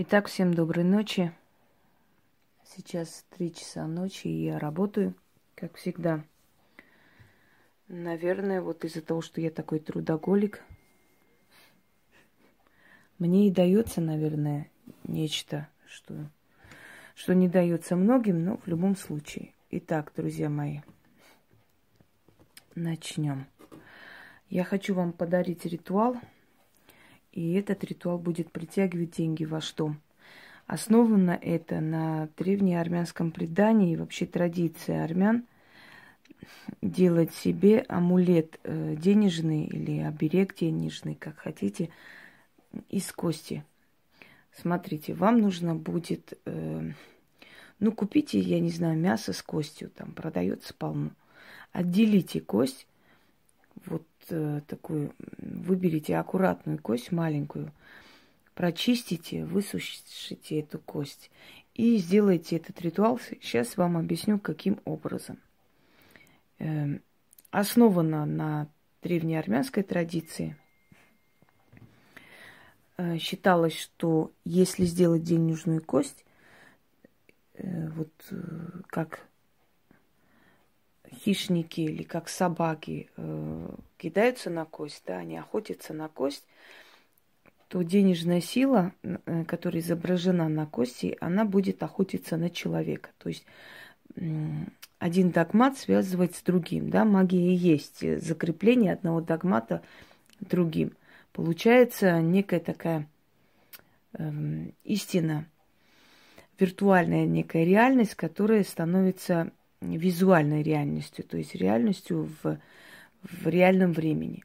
Итак, всем доброй ночи. Сейчас три часа ночи, и я работаю, как всегда. Наверное, вот из-за того, что я такой трудоголик, мне и дается, наверное, нечто, что, что не дается многим, но в любом случае. Итак, друзья мои, начнем. Я хочу вам подарить ритуал – и этот ритуал будет притягивать деньги в ваш дом. Основано это на древнеармянском предании и вообще традиции армян делать себе амулет э, денежный или оберег денежный, как хотите, из кости. Смотрите, вам нужно будет, э, ну, купите, я не знаю, мясо с костью, там продается полно. Отделите кость, вот э, такую, выберите аккуратную кость, маленькую, прочистите, высушите эту кость и сделайте этот ритуал. Сейчас вам объясню, каким образом. Э, основано на древнеармянской традиции. Э, считалось, что если сделать денежную кость, э, вот э, как хищники или как собаки э, кидаются на кость, да, они охотятся на кость, то денежная сила, э, которая изображена на кости, она будет охотиться на человека. То есть э, один догмат связывает с другим, да, магия есть закрепление одного догмата другим. Получается некая такая э, истина, виртуальная некая реальность, которая становится визуальной реальностью, то есть реальностью в, в реальном времени.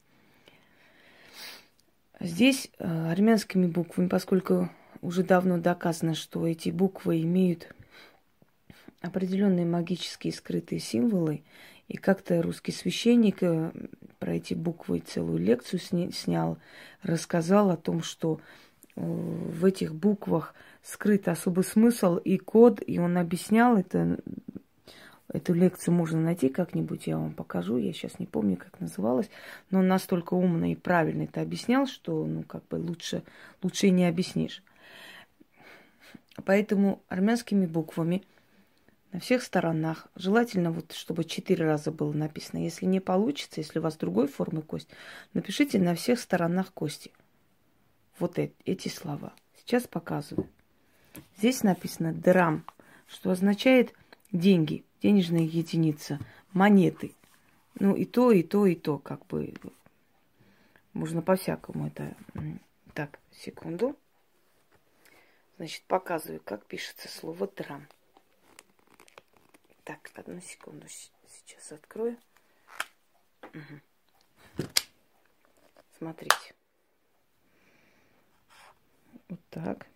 Здесь э, армянскими буквами, поскольку уже давно доказано, что эти буквы имеют определенные магические скрытые символы, и как-то русский священник э, про эти буквы целую лекцию снял, рассказал о том, что э, в этих буквах скрыт особый смысл и код, и он объяснял это Эту лекцию можно найти как-нибудь, я вам покажу. Я сейчас не помню, как называлась. Но настолько умно и правильно это объяснял, что, ну, как бы лучше, лучше и не объяснишь. Поэтому армянскими буквами на всех сторонах, желательно вот, чтобы четыре раза было написано. Если не получится, если у вас другой формы кость, напишите на всех сторонах кости. Вот эти слова. Сейчас показываю. Здесь написано драм, что означает деньги – денежная единица, монеты. Ну и то, и то, и то, как бы. Можно по-всякому это. Так, секунду. Значит, показываю, как пишется слово драм. Так, одну секунду. Сейчас открою. Угу. Смотрите. Вот так.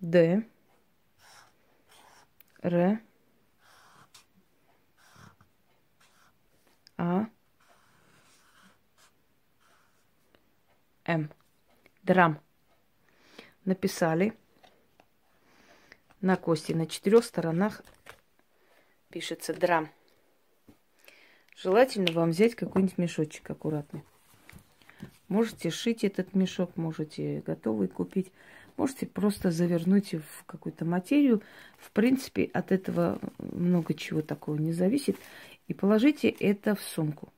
Д. Р. А. М. Драм. Написали на кости. На четырех сторонах пишется драм. Желательно вам взять какой-нибудь мешочек аккуратный. Можете шить этот мешок, можете готовый купить, можете просто завернуть в какую-то материю. В принципе, от этого много чего такого не зависит и положите это в сумку.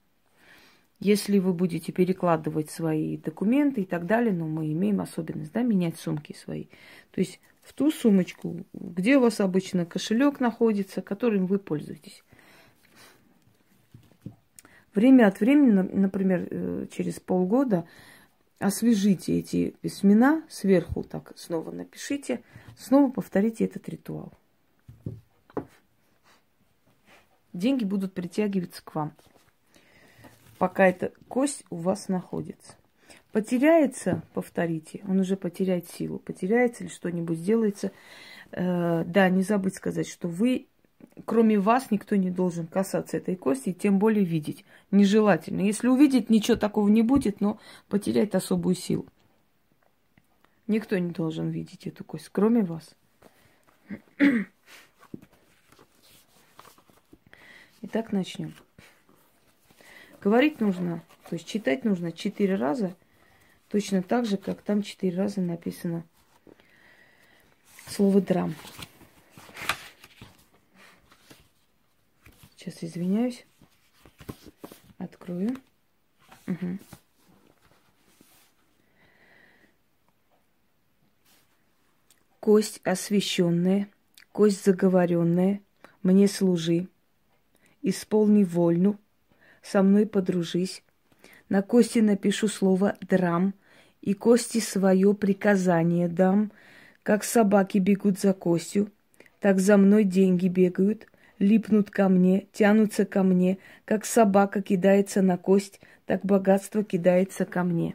Если вы будете перекладывать свои документы и так далее, но мы имеем особенность, да, менять сумки свои. То есть в ту сумочку, где у вас обычно кошелек находится, которым вы пользуетесь. Время от времени, например, э, через полгода, освежите эти письмена сверху, так снова напишите, снова повторите этот ритуал деньги будут притягиваться к вам, пока эта кость у вас находится. Потеряется, повторите, он уже потеряет силу. Потеряется или что-нибудь сделается. Э, да, не забыть сказать, что вы, кроме вас, никто не должен касаться этой кости, и тем более видеть. Нежелательно. Если увидеть, ничего такого не будет, но потеряет особую силу. Никто не должен видеть эту кость, кроме вас. Итак, начнем. Говорить нужно, то есть читать нужно четыре раза, точно так же, как там четыре раза написано слово драм. Сейчас извиняюсь. Открою. Угу. Кость освященная, кость заговоренная, мне служи, исполни вольну, со мной подружись. На кости напишу слово «драм», и кости свое приказание дам, как собаки бегут за костью, так за мной деньги бегают, липнут ко мне, тянутся ко мне, как собака кидается на кость, так богатство кидается ко мне.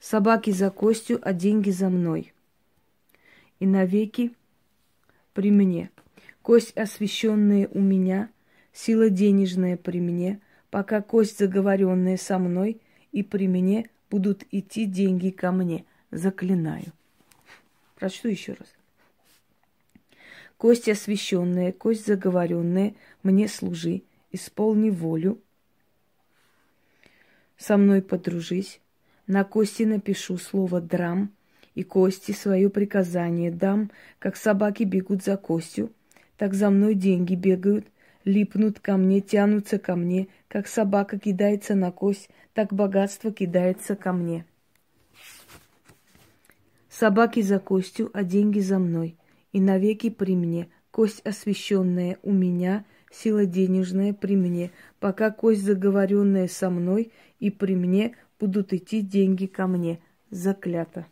Собаки за костью, а деньги за мной. И навеки при мне. Кость освященная у меня, сила денежная при мне, пока кость заговоренная со мной, и при мне будут идти деньги ко мне. Заклинаю. Прочту еще раз. Кость освященная, кость заговоренная, мне служи, исполни волю, со мной подружись, на кости напишу слово «драм», и кости свое приказание дам, как собаки бегут за костью, так за мной деньги бегают, липнут ко мне, тянутся ко мне, как собака кидается на кость, так богатство кидается ко мне. Собаки за костью, а деньги за мной — и навеки при мне, кость освященная у меня, сила денежная при мне, пока кость заговоренная со мной и при мне будут идти деньги ко мне. Заклято.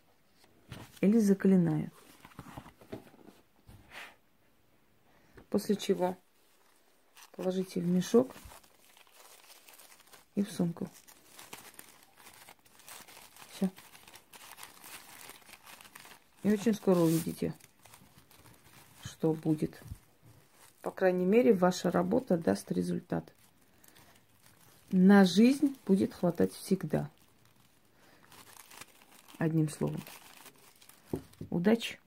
Или заклинаю. После чего положите в мешок и в сумку. Все. И очень скоро увидите что будет. По крайней мере, ваша работа даст результат. На жизнь будет хватать всегда. Одним словом. Удачи!